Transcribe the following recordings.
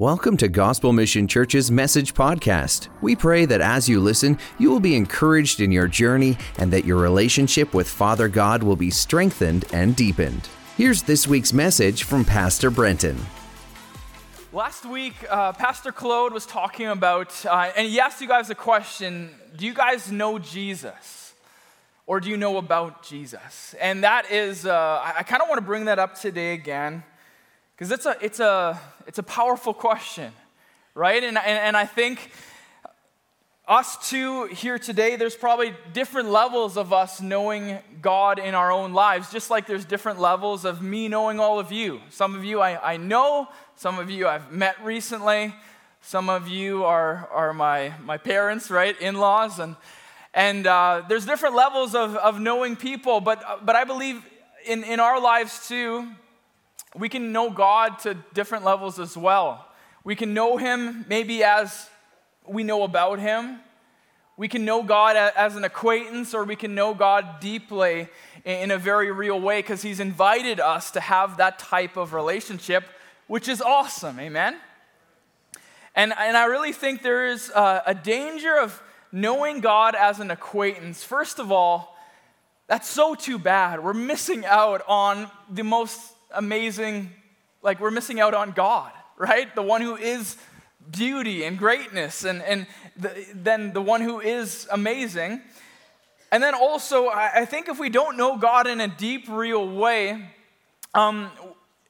Welcome to Gospel Mission Church's Message Podcast. We pray that as you listen, you will be encouraged in your journey and that your relationship with Father God will be strengthened and deepened. Here's this week's message from Pastor Brenton. Last week, uh, Pastor Claude was talking about, uh, and he asked you guys a question Do you guys know Jesus? Or do you know about Jesus? And that is, uh, I, I kind of want to bring that up today again because it's a, it's, a, it's a powerful question, right? And, and, and I think us two here today, there's probably different levels of us knowing God in our own lives, just like there's different levels of me knowing all of you. Some of you I, I know, some of you I've met recently, some of you are, are my, my parents, right? In laws. And, and uh, there's different levels of, of knowing people, but, but I believe in, in our lives too, we can know God to different levels as well. We can know Him maybe as we know about Him. We can know God as an acquaintance, or we can know God deeply in a very real way because He's invited us to have that type of relationship, which is awesome. Amen? And, and I really think there is a, a danger of knowing God as an acquaintance. First of all, that's so too bad. We're missing out on the most amazing, like we're missing out on God, right? The one who is beauty and greatness, and, and the, then the one who is amazing. And then also, I, I think if we don't know God in a deep, real way, um,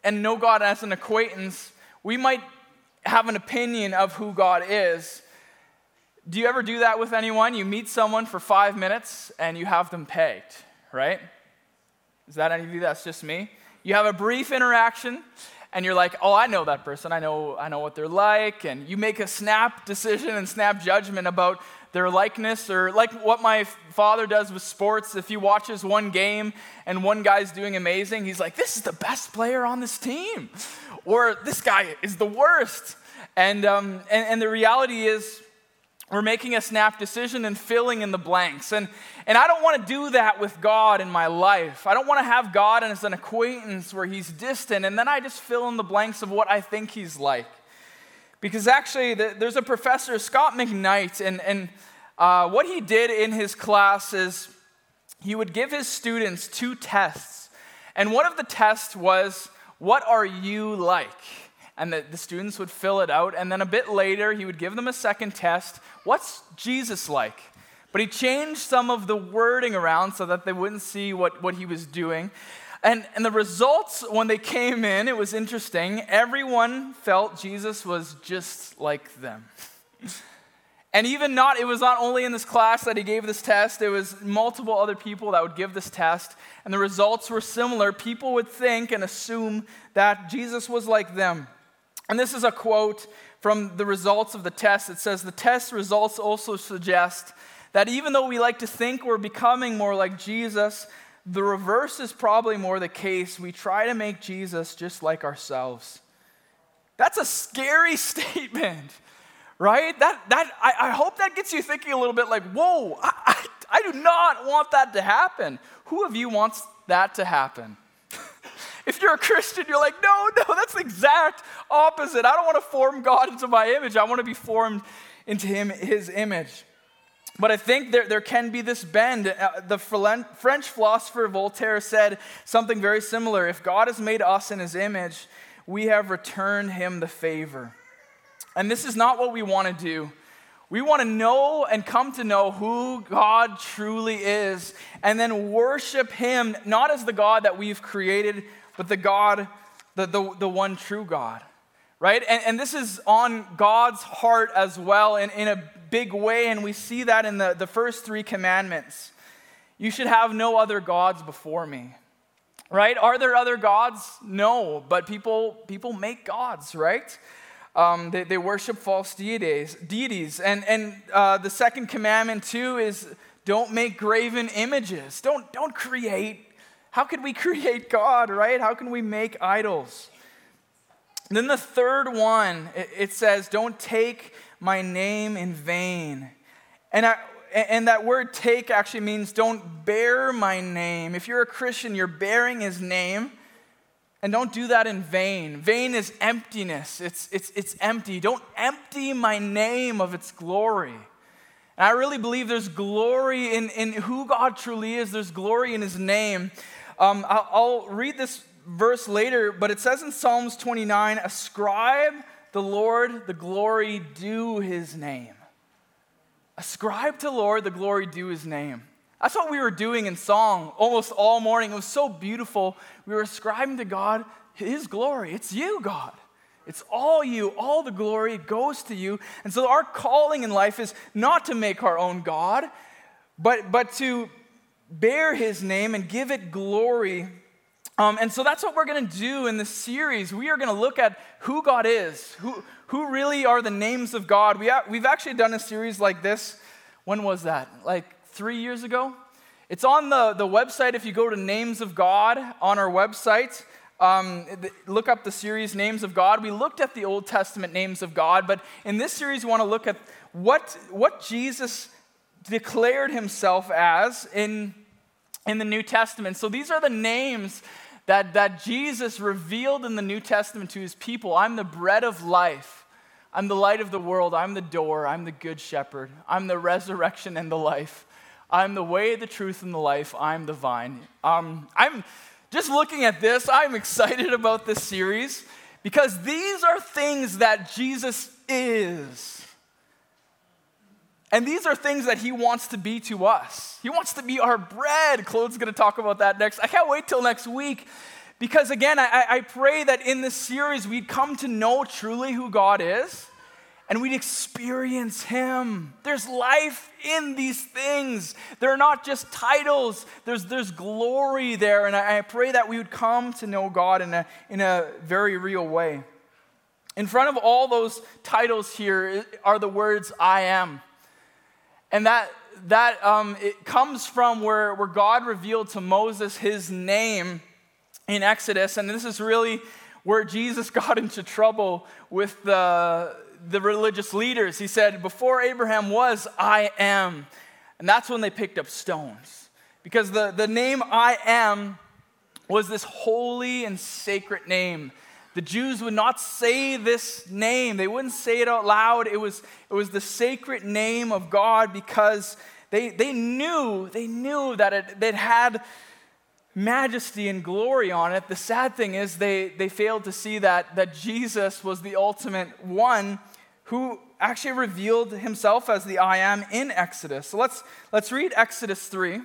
and know God as an acquaintance, we might have an opinion of who God is. Do you ever do that with anyone? You meet someone for five minutes and you have them pegged, right? Is that any of you? That's just me. You have a brief interaction and you're like, oh, I know that person. I know, I know what they're like. And you make a snap decision and snap judgment about their likeness, or like what my father does with sports. If he watches one game and one guy's doing amazing, he's like, this is the best player on this team. Or this guy is the worst. And, um, and, and the reality is, we're making a snap decision and filling in the blanks. And, and I don't want to do that with God in my life. I don't want to have God as an acquaintance where he's distant and then I just fill in the blanks of what I think he's like. Because actually, there's a professor, Scot McKnight, and, and uh, what he did in his class is he would give his students two tests. And one of the tests was, What are you like? And the, the students would fill it out. And then a bit later, he would give them a second test What's Jesus like? But he changed some of the wording around so that they wouldn't see what, what he was doing. And, and the results, when they came in, it was interesting. Everyone felt Jesus was just like them. And even not, it was not only in this class that he gave this test, there was multiple other people that would give this test, and the results were similar. People would think and assume that Jesus was like them. And this is a quote from the results of the test. It says The test results also suggest that even though we like to think we're becoming more like Jesus, the reverse is probably more the case. We try to make Jesus just like ourselves. That's a scary statement, right? That, that, I, I hope that gets you thinking a little bit like, whoa, I, I, I do not want that to happen. Who of you wants that to happen? If you're a Christian, you're like, no, no, that's the exact opposite. I don't want to form God into my image. I want to be formed into him, his image. But I think there, there can be this bend. Uh, the French philosopher Voltaire said something very similar. If God has made us in his image, we have returned him the favor. And this is not what we want to do. We want to know and come to know who God truly is and then worship him not as the God that we've created, but the God, the, the, the one true God, right? And, and this is on God's heart as well in, in a big way, and we see that in the, the first three commandments. You should have no other gods before me. Right? Are there other gods? No, but people people make gods, right? Um, they, they worship false deities. deities. And, and uh, the second commandment, too, is don't make graven images. Don't, don't create how could we create God, right? How can we make idols? And then the third one, it says, Don't take my name in vain. And, I, and that word take actually means don't bear my name. If you're a Christian, you're bearing his name. And don't do that in vain. Vain is emptiness, it's, it's, it's empty. Don't empty my name of its glory. And I really believe there's glory in, in who God truly is, there's glory in his name. Um, I'll, I'll read this verse later, but it says in Psalms 29 Ascribe the Lord the glory due his name. Ascribe to Lord the glory due his name. That's what we were doing in song almost all morning. It was so beautiful. We were ascribing to God his glory. It's you, God. It's all you. All the glory goes to you. And so our calling in life is not to make our own God, but, but to bear his name and give it glory. Um, and so that's what we're going to do in this series. We are going to look at who God is, who, who really are the names of God. We we've actually done a series like this. When was that? Like three years ago? It's on the, the website. If you go to Names of God on our website, um, look up the series Names of God. We looked at the Old Testament names of God, but in this series, we want to look at what, what Jesus declared himself as in, in the New Testament. So these are the names that, that Jesus revealed in the New Testament to his people. I'm the bread of life. I'm the light of the world. I'm the door. I'm the good shepherd. I'm the resurrection and the life. I'm the way, the truth, and the life. I'm the vine. Um, I'm just looking at this, I'm excited about this series because these are things that Jesus is. And these are things that he wants to be to us. He wants to be our bread. Claude's going to talk about that next. I can't wait till next week because, again, I, I pray that in this series we'd come to know truly who God is and we'd experience Him. There's life in these things. They're not just titles, there's, there's glory there. And I, I pray that we would come to know God in a, in a very real way. In front of all those titles here are the words I am. And that, that um, it comes from where, where God revealed to Moses his name in Exodus. And this is really where Jesus got into trouble with the, the religious leaders. He said, Before Abraham was, I am. And that's when they picked up stones. Because the, the name I am was this holy and sacred name the Jews would not say this name, they wouldn't say it out loud. It was, it was the sacred name of God because they, they knew, they knew that it, had majesty and glory on it. The sad thing is they, they failed to see that, that Jesus was the ultimate one who actually revealed himself as the I am in Exodus. So let's, let's read Exodus 3. It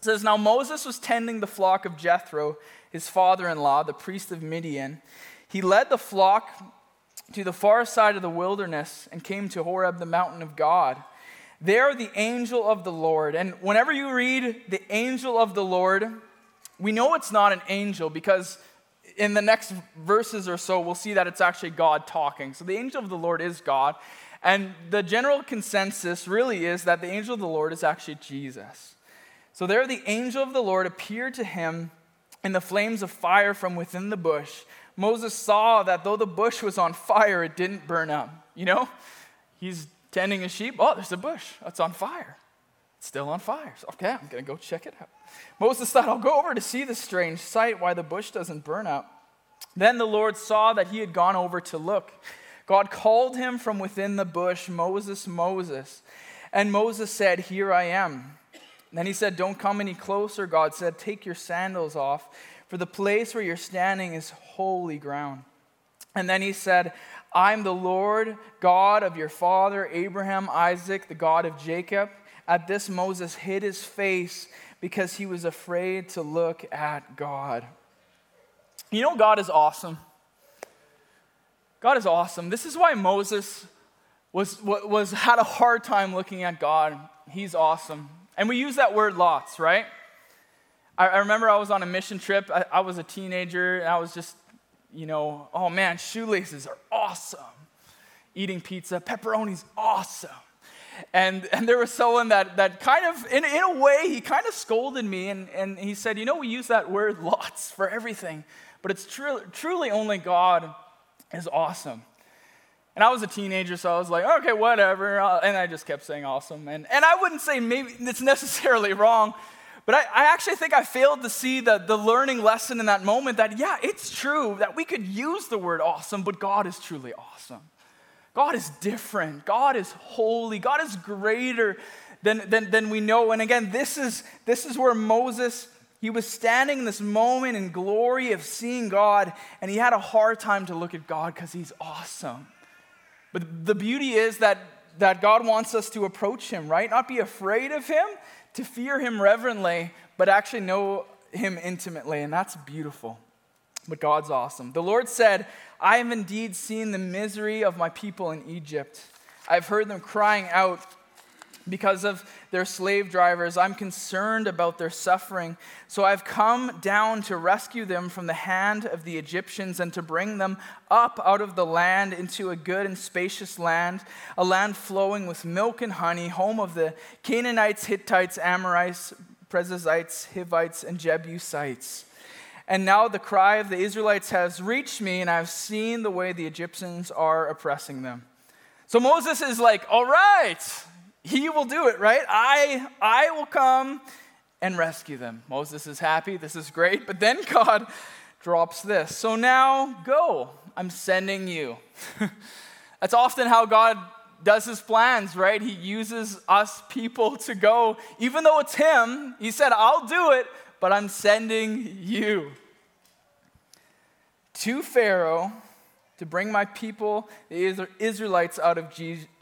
says, Now Moses was tending the flock of Jethro his father in law, the priest of Midian, he led the flock to the far side of the wilderness and came to Horeb, the mountain of God. There, the angel of the Lord. And whenever you read the angel of the Lord, we know it's not an angel because in the next verses or so, we'll see that it's actually God talking. So the angel of the Lord is God. And the general consensus really is that the angel of the Lord is actually Jesus. So there, the angel of the Lord appeared to him in the flames of fire from within the bush, Moses saw that though the bush was on fire, it didn't burn up. You know, he's tending a sheep. Oh, there's a bush that's on fire. It's still on fire. So, okay, I'm going to go check it out. Moses thought, I'll go over to see this strange sight, why the bush doesn't burn up. Then the Lord saw that he had gone over to look. God called him from within the bush, Moses, Moses. And Moses said, Here I am. Then he said, Don't come any closer. God said, Take your sandals off, for the place where you're standing is holy ground. And then he said, I'm the Lord God of your father, Abraham, Isaac, the God of Jacob. At this, Moses hid his face because he was afraid to look at God. You know, God is awesome. God is awesome. This is why Moses was, was, had a hard time looking at God. He's awesome. And we use that word lots, right? I, I remember I was on a mission trip. I, I was a teenager, and I was just, you know, oh man, shoelaces are awesome. Eating pizza, pepperoni's awesome. And, and there was someone that, that kind of, in, in a way, he kind of scolded me, and, and he said, You know, we use that word lots for everything, but it's tru- truly only God is awesome. And I was a teenager, so I was like, okay, whatever. And I just kept saying awesome. And, and I wouldn't say maybe it's necessarily wrong, But I, I, actually think I failed to see the, the learning lesson in that moment that, yeah, it's true that we could use the word awesome, but God is truly awesome. God is different. God is holy. God is greater than, than, than we know. And again, this is, this is where Moses, he was standing in this moment in glory of seeing God, and he had a hard time to look at God because he's awesome. But the beauty is that, that God wants us to approach him, right? Not be afraid of him, to fear him reverently, but actually know him intimately, and that's beautiful. But God's awesome. The Lord said, I have indeed seen the misery of my people in Egypt. I've heard them crying out because of their slave drivers. I'm concerned about their suffering. So I've come down to rescue them from the hand of the Egyptians and to bring them up out of the land into a good and spacious land, a land flowing with milk and honey, home of the Canaanites, Hittites, Amorites, Perizzites, Hivites, and Jebusites. And now the cry of the Israelites has reached me, and I've seen the way the Egyptians are oppressing them. So Moses is like, All right, he will do it, right? I, I will come and rescue them. Moses is happy. This is great. But then God drops this. So now go. I'm sending you. That's often how God does his plans, right? He uses us people to go. Even though it's him, he said, I'll do it, but I'm sending you to Pharaoh to bring my people, the Israelites, out of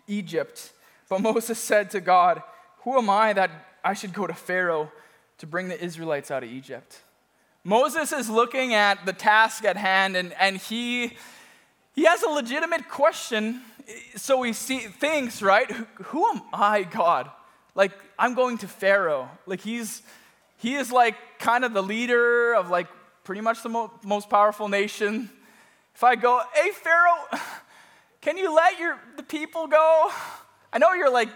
Egypt. But Moses said to God, Who am I that I should go to Pharaoh to bring the Israelites out of Egypt? Moses is looking at the task at hand and, and he, he has a legitimate question. So he see, thinks, right? Who, who am I, God? Like, I'm going to Pharaoh. Like, he's, he is like kind of the leader of like pretty much the mo- most powerful nation. If I go, hey, Pharaoh, can you let your, the people go? I know you're like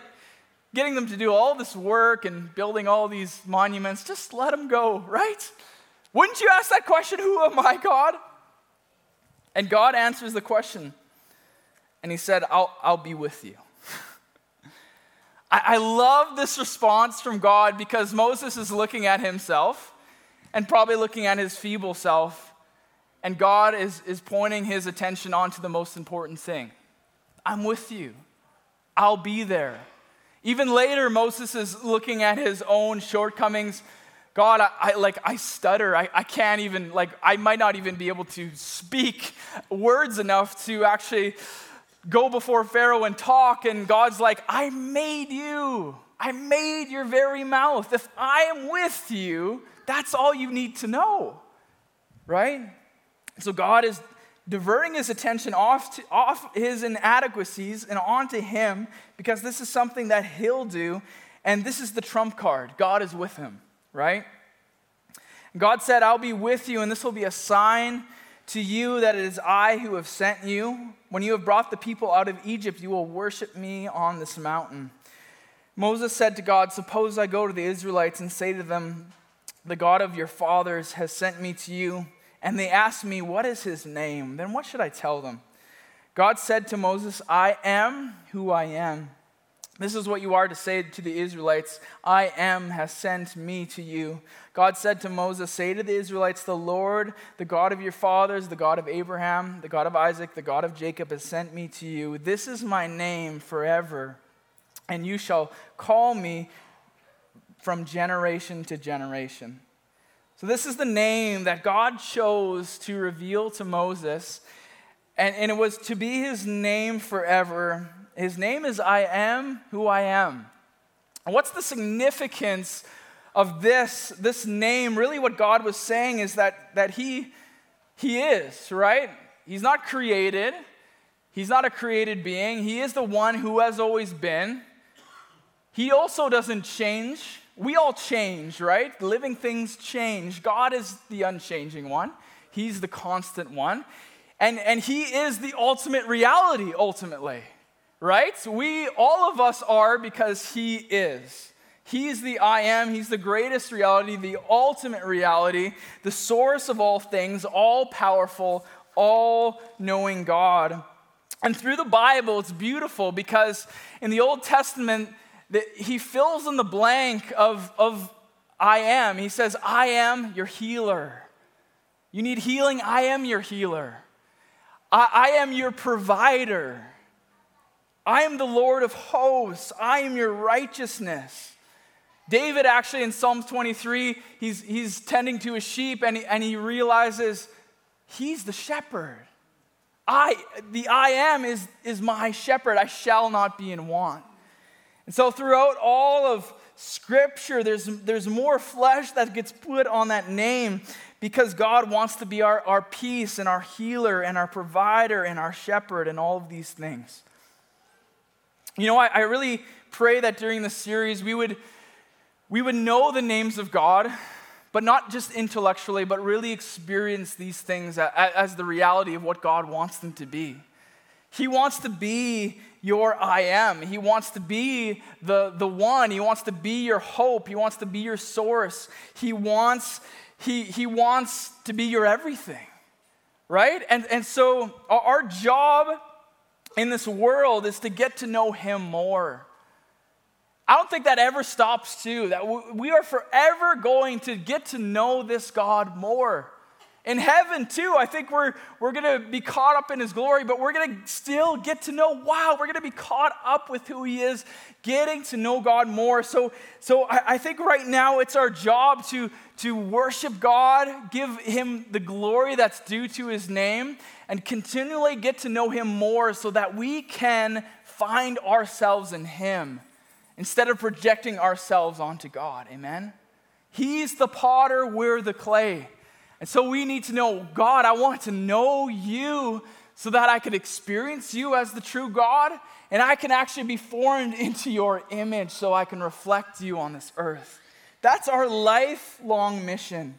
getting them to do all this work and building all these monuments. Just let them go, right? Wouldn't you ask that question, Who am I, God? And God answers the question. And he said, I'll, I'll be with you. I, I love this response from God because Moses is looking at himself and probably looking at his feeble self. And God is, is pointing his attention onto the most important thing I'm with you. I'll be there. Even later, Moses is looking at his own shortcomings. God, I, I like I stutter. I, I can't even like I might not even be able to speak words enough to actually go before Pharaoh and talk. And God's like, I made you. I made your very mouth. If I am with you, that's all you need to know. Right? So God is diverting his attention off, to, off his inadequacies and onto him because this is something that he'll do. And this is the trump card God is with him, right? God said, I'll be with you, and this will be a sign to you that it is I who have sent you. When you have brought the people out of Egypt, you will worship me on this mountain. Moses said to God, Suppose I go to the Israelites and say to them, The God of your fathers has sent me to you and they asked me, What is his name? Then what should I tell them? God said to Moses, I am who I am. This is what you are to say to the Israelites I am has sent me to you. God said to Moses, Say to the Israelites, The Lord, the God of your fathers, the God of Abraham, the God of Isaac, the God of Jacob, has sent me to you. This is my name forever, and you shall call me from generation to generation. So, this is the name that God chose to reveal to Moses, and, and it was to be his name forever. His name is I am who I am. And what's the significance of this, this name? Really, what God was saying is that, that he, he is, right? He's not created, He's not a created being. He is the one who has always been. He also doesn't change we all change, right? Living things change. God is the unchanging one, He's the constant one. And, and He is the ultimate reality, ultimately, right? We, all of us are because He is. He's the I am, He's the greatest reality, the ultimate reality, the source of all things, all powerful, all knowing God. And through the Bible, it's beautiful because in the Old Testament, that he fills in the blank of, of I am. He says, I am your healer. You need healing? I am your healer. I, I am your provider. I am the Lord of hosts. I am your righteousness. David actually in Psalms 23, he's, he's tending to his sheep and he, and he realizes he's the shepherd. I, the I am is, is my shepherd. I shall not be in want. And so throughout all of Scripture, there's, there's more flesh that gets put on that name because God wants to be our, our peace and our healer and our provider and our shepherd and all of these things. You know, I, I really pray that during this series we would, we would know the names of God but not just intellectually, but really experience these things as the reality of what God wants them to be. He wants to be your I am. He wants to be the, the one. He wants to be your hope. He wants to be your source. He wants, he, he wants to be your everything, right? And, and so our job in this world is to get to know Him more. I don't think that ever stops, too. That we are forever going to get to know this God more. In heaven, too, I think we're, we're going to be caught up in his glory, but we're going to still get to know, wow, we're going to be caught up with who he is, getting to know God more. So, so I, I think right now it's our job to, to worship God, give him the glory that's due to his name, and continually get to know him more so that we can find ourselves in him instead of projecting ourselves onto God. Amen? He's the potter, we're the clay. And so we need to know God, I want to know you so that I could experience you as the true God and I can actually be formed into your image so I can reflect you on this earth. That's our lifelong mission.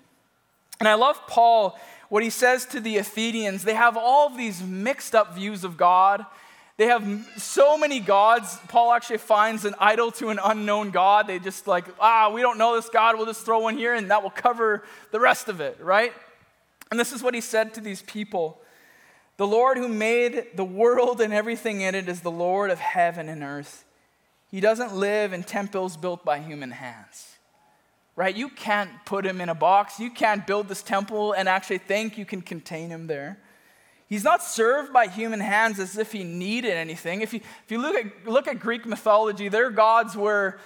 And I love Paul, what he says to the Athenians. They have all of these mixed up views of God they have so many gods. Paul actually finds an idol to an unknown God. They just like, ah, we don't know this God. We'll just throw one here and that will cover the rest of it, right? And this is what he said to these people The Lord who made the world and everything in it is the Lord of heaven and earth. He doesn't live in temples built by human hands. Right? You can't put him in a box. You can't build this temple and actually think you can contain him there. He's not served by human hands as if he needed anything. If you, if you look, at, look at Greek mythology, their gods were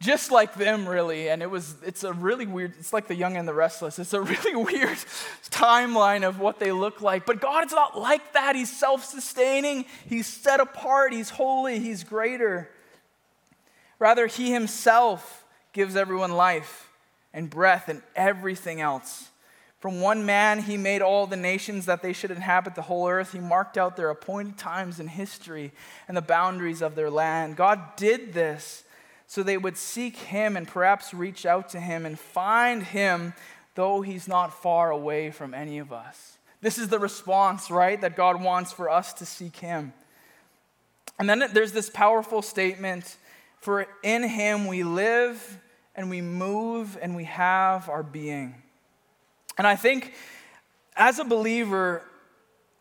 just like them, really. And it was, it's a really weird, it's like the young and the restless. It's a really weird timeline of what they look like. But God is not like that. He's self sustaining, He's set apart, He's holy, He's greater. Rather, He Himself gives everyone life and breath and everything else. From one man, he made all the nations that they should inhabit the whole earth. He marked out their appointed times in history and the boundaries of their land. God did this so they would seek him and perhaps reach out to him and find him, though he's not far away from any of us. This is the response, right, that God wants for us to seek him. And then there's this powerful statement for in him we live and we move and we have our being. And I think as a believer,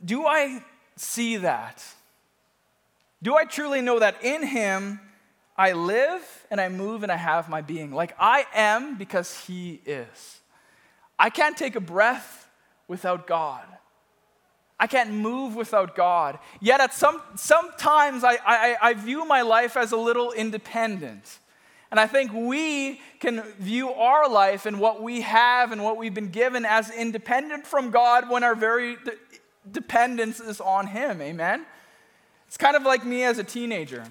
do I see that? Do I truly know that in Him I live and I move and I have my being? Like I am because He is. I can't take a breath without God. I can't move without God. Yet at some sometimes I, I, I view my life as a little independent. And I think we can view our life and what we have and what we've been given as independent from God when our very de- dependence is on Him. Amen? It's kind of like me as a teenager.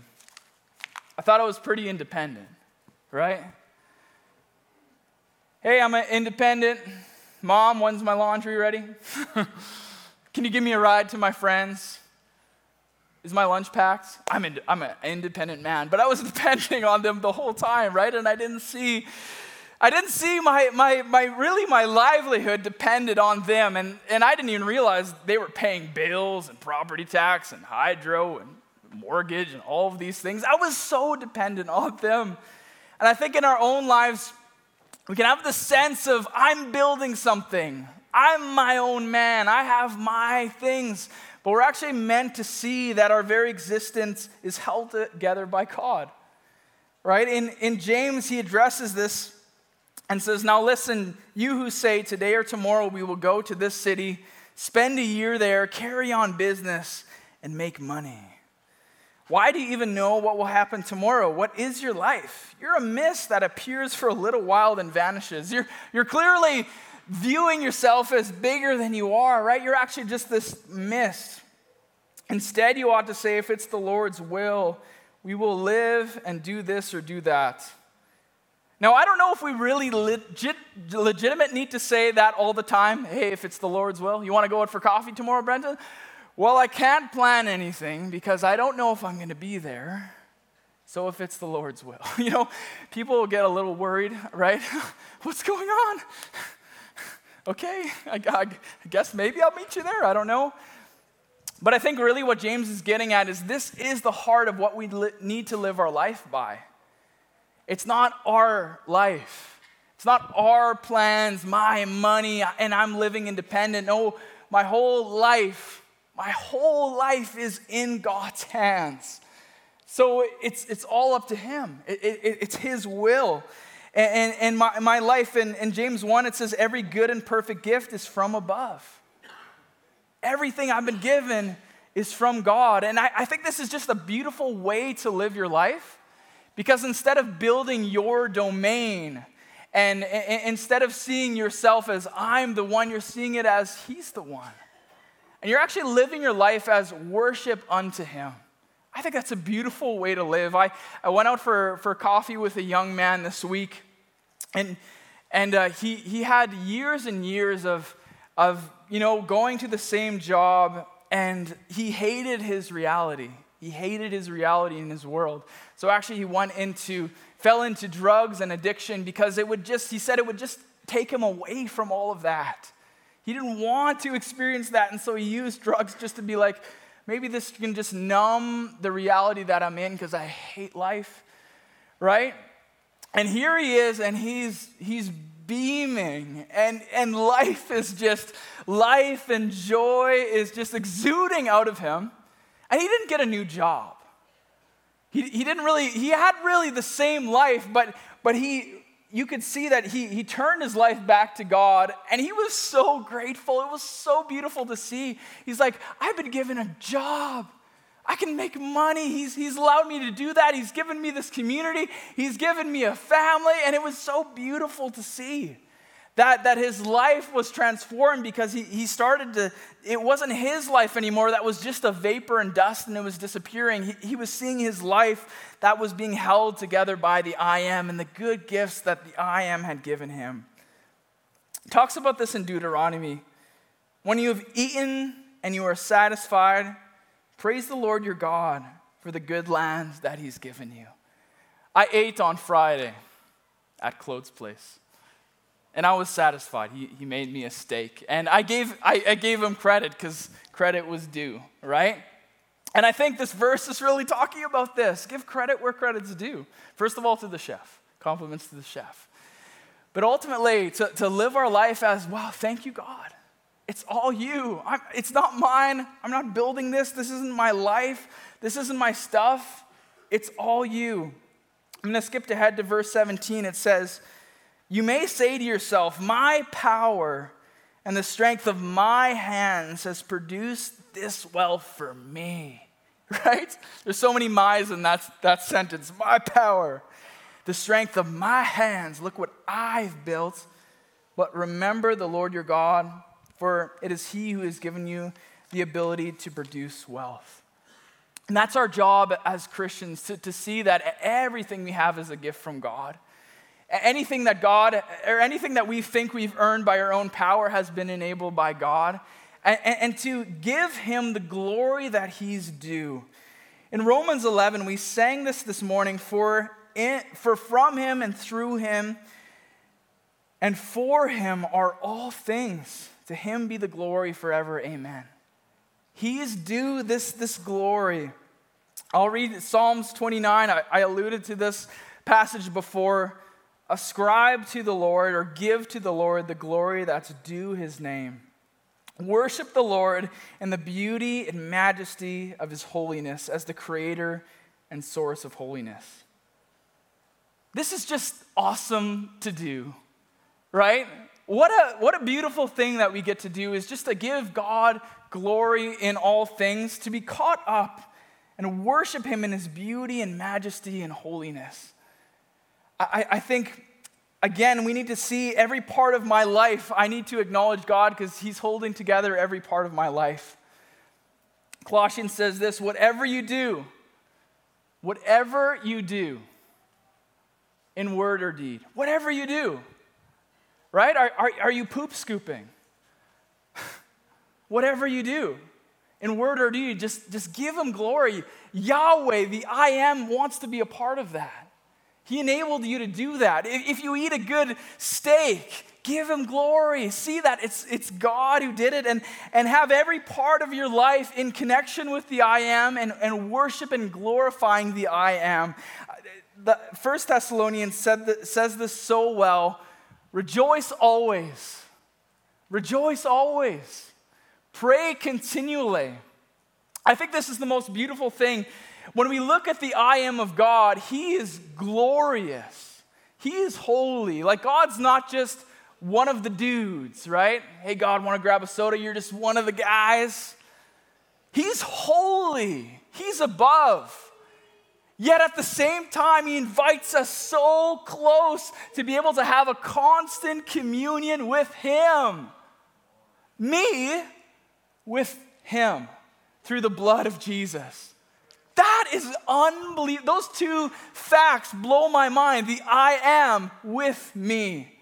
I thought I was pretty independent, right? Hey, I'm an independent. Mom, when's my laundry ready? Can you give me a ride to my friends? Is my lunch packed? I'm, in, I'm an independent man, but I was depending on them the whole time, right? And I didn't see, I didn't see my, my, my really my livelihood depended on them. And, and I didn't even realize they were paying bills and property tax and hydro and mortgage and all of these things. I was so dependent on them. And I think in our own lives, we can have the sense of I'm building something. I'm my own man. I have my things. But we're actually meant to see that our very existence is held together by God. Right? In, in James, he addresses this and says, Now listen, you who say, Today or tomorrow we will go to this city, spend a year there, carry on business, and make money. Why do you even know what will happen tomorrow? What is your life? You're a mist that appears for a little while then vanishes. You're, you're clearly viewing yourself as bigger than you are, right? You're actually just this mist. Instead, you ought to say, if it's the Lord's will, we will live and do this or do that. Now, I don't know if we really legit, legitimate need to say that all the time. Hey, if it's the Lord's will, you want to go out for coffee tomorrow, Brenton? Well, I can't plan anything because I don't know if I'm going to be there. So if it's the Lord's will, you know, people get a little worried, right? What's going on? Okay, I, I guess maybe I'll meet you there. I don't know. But I think really what James is getting at is this is the heart of what we li- need to live our life by. It's not our life. It's not our plans, my money, and I'm living independent. No, my whole life, my whole life is in God's hands. So it's, it's all up to Him, it, it, it's His will. And, and, and my, my life in, in James 1, it says, every good and perfect gift is from above. Everything I've been given is from God. And I, I think this is just a beautiful way to live your life because instead of building your domain, and, and, instead of seeing yourself as I'm the one, you're seeing it as He's the one. And you're actually living your life as worship unto Him. I think that's a beautiful way to live. I, I went out for, for coffee with a young man this week, and, and uh, he, he had years and years of, of, you know, going to the same job, and he hated his reality. He hated his reality in his world. So actually, he went into, fell into drugs and addiction because it would just, he said it would just take him away from all of that. He didn't want to experience that, and so he used drugs just to be like, maybe this can just numb the reality that I'm in because I hate life, right? And here he is, and he's, he's beaming, and, and life is just, life and joy is just exuding out of him. And he didn't get a new job. He, he didn't really, he had really the same life, but, but he, you could see that he, he turned his life back to God and he was so grateful. It was so beautiful to see. He's like, I've been given a job. I can make money. He's, he's allowed me to do that. He's given me this community. He's given me a family. And it was so beautiful to see that, that his life was transformed because he, he started to, it wasn't his life anymore, that was just a vapor and dust and it was disappearing. He, he was seeing his life that was being held together by the I am and the good gifts that the I am had given him. talks about this in Deuteronomy. When you have eaten and you are satisfied, praise the Lord your God for the good lands that he's given you. I ate on Friday at Claude's place and I was satisfied. He, he made me a steak. And I gave, I, I gave him credit because credit was due, right? And I think this verse is really talking about this. Give credit where credit's due. First of all, to the chef, compliments to the chef. But ultimately, to, to live our life as, wow, thank you, God. It's all you. I'm, it's not mine. I'm not building this. This isn't my life. This isn't my stuff. It's all you. I'm going to skip ahead to verse 17. It says, you may say to yourself, My power and the strength of my hands has produced this wealth for me. Right? There's so many my's in that, that sentence. My power, the strength of my hands. Look what I've built. But remember the Lord your God, for it is He who has given you the ability to produce wealth. And that's our job as Christians to, to see that everything we have is a gift from God. Anything that God, or anything that we think we've earned by our own power has been enabled by God, and, and to give Him the glory that He's due. In Romans 11, we sang this this morning for, in, for from Him and through Him and for Him are all things. To Him be the glory forever. Amen. He is due this, this glory. I'll read Psalms 29. I, I alluded to this passage before. Ascribe to the Lord or give to the Lord the glory that's due his name. Worship the Lord in the beauty and majesty of his holiness as the creator and source of holiness. This is just awesome to do. right? What a, what a beautiful thing that we get to do is just to give God glory in all things, to be caught up and worship Him in His beauty and majesty and holiness. I, I think, again, we need to see every part of my life. I need to acknowledge God because He's holding together every part of my life. Colossians says this whatever you do, whatever you do, in word or deed, whatever you do, right? Are, are, are you poop scooping? whatever you do, in word or deed, just, just give him glory. Yahweh, the I am, wants to be a part of that. He enabled you to do that. If you eat a good steak, give him glory. See that it's, it's God who did it, and, and have every part of your life in connection with the I am and, and worship and glorifying the I am. The First Thessalonians said says this so well rejoice always. Rejoice always. Pray continually. I think this is the most beautiful thing. When we look at the I am of God, He is glorious. He is holy. Like God's not just one of the dudes, right? Hey, God, want to grab a soda? You're just one of the guys. He's holy, He's above. Yet at the same time, He invites us so close to be able to have a constant communion with Him. Me with Him through the blood of Jesus. That is unbelievable. Those two facts blow my mind. The I am with me.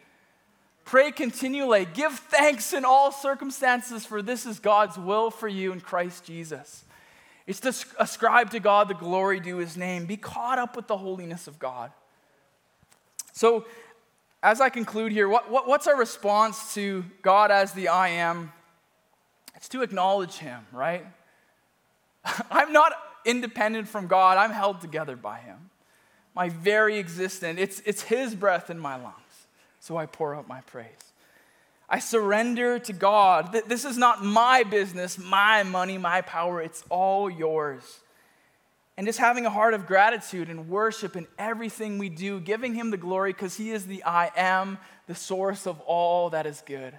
Pray continually. Give thanks in all circumstances, for this is God's will for you in Christ Jesus. It's to ascribe to God the glory due his name. Be caught up with the holiness of God. So, as I conclude here, what, what, what's our response to God as the I am? It's to acknowledge him, right? I'm not independent from God, I'm held together by him. My very existence, it's, it's his breath in my lungs. So I pour out my praise. I surrender to God. This is not my business, my money, my power. It's all yours. And just having a heart of gratitude and worship in everything we do, giving Him the glory because He is the I am, the source of all that is good.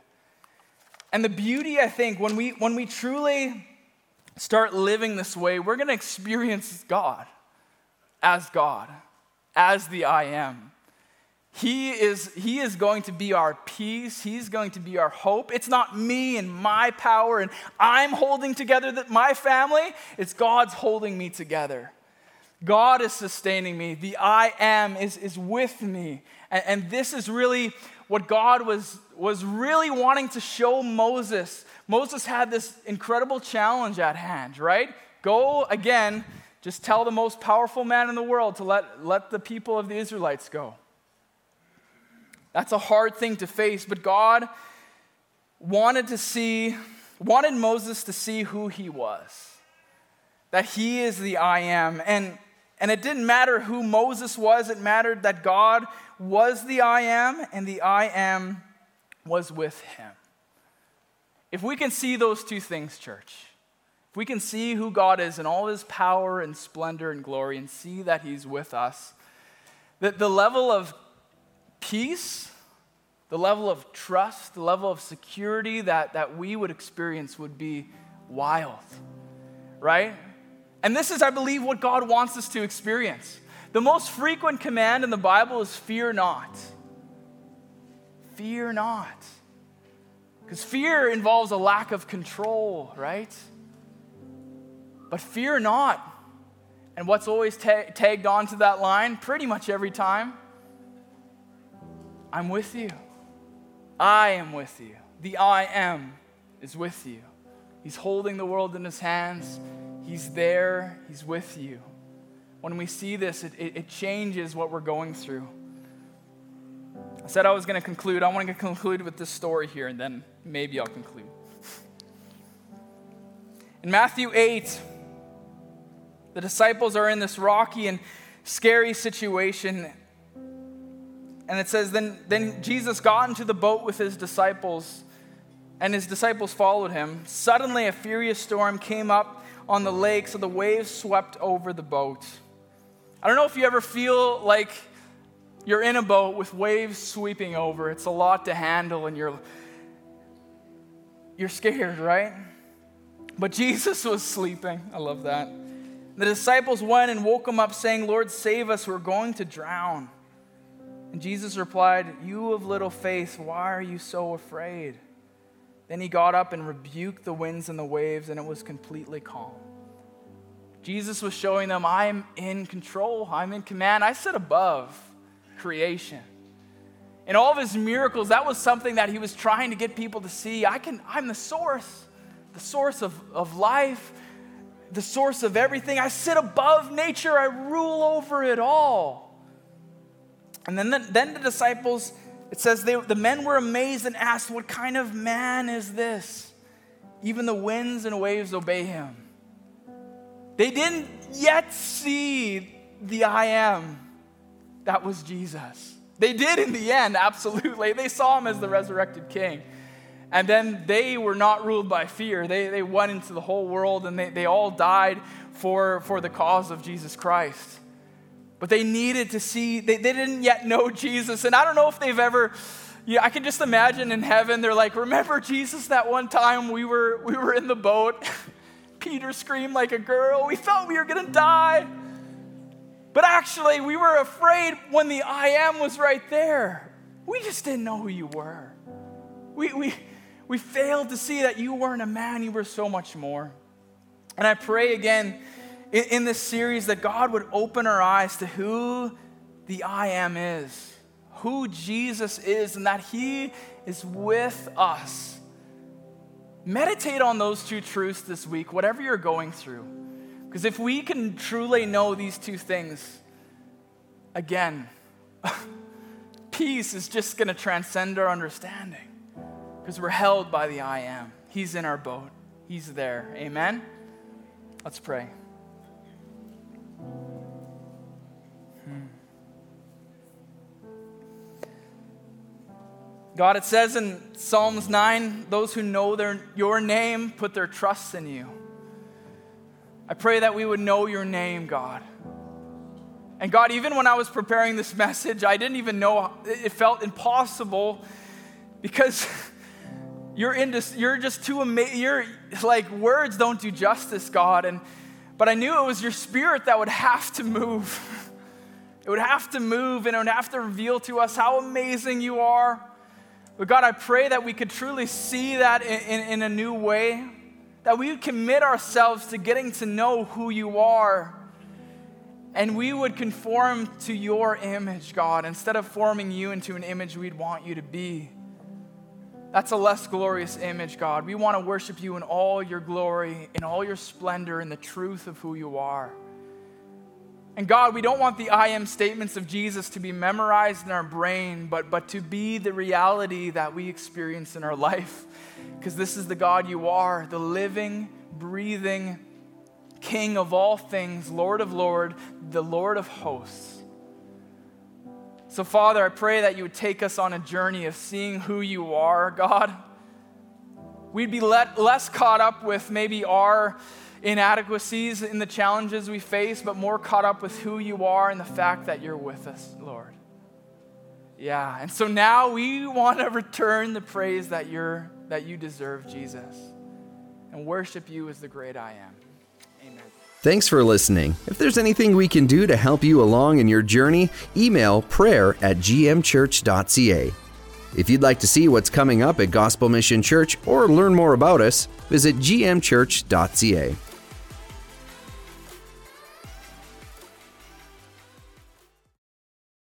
And the beauty, I think, when we, when we truly start living this way, we're going to experience God as God, as the I am. He is, he is going to be our peace. He's going to be our hope. It's not me and my power and I'm holding together that my family. It's God's holding me together. God is sustaining me. The I am is, is with me. And, and this is really what God was, was really wanting to show Moses. Moses had this incredible challenge at hand, right? Go again, just tell the most powerful man in the world to let, let the people of the Israelites go. That's a hard thing to face, but God wanted to see, wanted Moses to see who he was. That he is the I am. And, and it didn't matter who Moses was, it mattered that God was the I am, and the I am was with him. If we can see those two things, church, if we can see who God is in all his power and splendor and glory and see that he's with us, that the level of peace, the level of trust, the level of security that, that we would experience would be wild, right? And this is, I believe, what God wants us to experience. The most frequent command in the Bible is fear not. Fear not. Because fear involves a lack of control, right? But fear not. And what's always ta- tagged onto that line pretty much every time? I'm with you. I am with you. The I am is with you. He's holding the world in his hands. He's there. He's with you. When we see this, it, it, it changes what we're going through. I said I was going to conclude. I want to conclude with this story here, and then maybe I'll conclude. In Matthew 8, the disciples are in this rocky and scary situation and it says, then, then Jesus got into the boat with his disciples, and his disciples followed him. Suddenly, a furious storm came up on the lake, so the waves swept over the boat. I don't know if you ever feel like You're in a boat with waves sweeping over. It's a lot to handle, and you're, you're scared, right? But Jesus was sleeping. I love that. The disciples went and woke him up, saying, Lord, save us, we're going to drown. And Jesus replied, You of little faith, why are you so afraid? Then he got up and rebuked the winds and the waves, and it was completely calm. Jesus was showing them, I'm in control, I'm in command, I sit above creation. And all of his miracles, that was something that he was trying to get people to see. I can, I'm the source, the source of, of life, the source of everything. I sit above nature, I rule over it all. And then the, then the disciples, it says they, the men were amazed and asked, What kind of man is this? Even the winds and waves obey him. They didn't yet see the I am. That was Jesus. They did in the end, absolutely. They saw him as the resurrected king. And then they were not ruled by fear. They, they went into the whole world and they, they all died for, for the cause of Jesus Christ. But they needed to see, they, they didn't yet know Jesus. And I don't know if they've ever, I can just imagine in heaven, they're like, remember Jesus that one time we were, we were in the boat? Peter screamed like a girl. We thought we were going to die. But actually, we were afraid when the I am was right there. We just didn't know who you were. We, we, we failed to see that you weren't a man, you were so much more. And I pray again in, in this series that God would open our eyes to who the I am is, who Jesus is, and that He is with us. Meditate on those two truths this week, whatever you're going through. Because if we can truly know these two things, again, peace is just going to transcend our understanding because we're held by the I am. He's in our boat, He's there. Amen? Let's pray. Hmm. God, it says in Psalms 9 those who know their, your name put their trust in you. I pray that we would know your name, God. And God, even when I was preparing this message, I didn't even know, it felt impossible because you're, in you're just too amazing. You're like, words don't do justice, God. And, but I knew it was your spirit that would have to move. It would have to move and it would have to reveal to us how amazing you are. But God, I pray that we could truly see that in, in, in a new way, that we would commit ourselves to getting to know who you are. And we would conform to your image, God, instead of forming you into an image we'd want you to be. That's a less glorious image, God. We want to worship you in all your glory, in all your splendor, in the truth of who you are. And God, we don't want the I am statements of Jesus to be memorized in our brain, but, but to be the reality that we experience in our life. Because this is the God you are, the living, breathing King of all things, Lord of Lord, the Lord of hosts. So, Father, I pray that you would take us on a journey of seeing who you are, God. We'd be let, less caught up with maybe our inadequacies in the challenges we face, but more caught up with who you are and the fact that you're with us, Lord. Yeah, and so now we want to return the praise that, you're, that you deserve, Jesus, and worship you as the great I am. Amen. Thanks for listening. If there's anything we can do to help you along in your journey, email prayer at gmchurch.ca. If you'd like to see what's coming up at Gospel Mission Church or learn more about us, visit gmchurch.ca.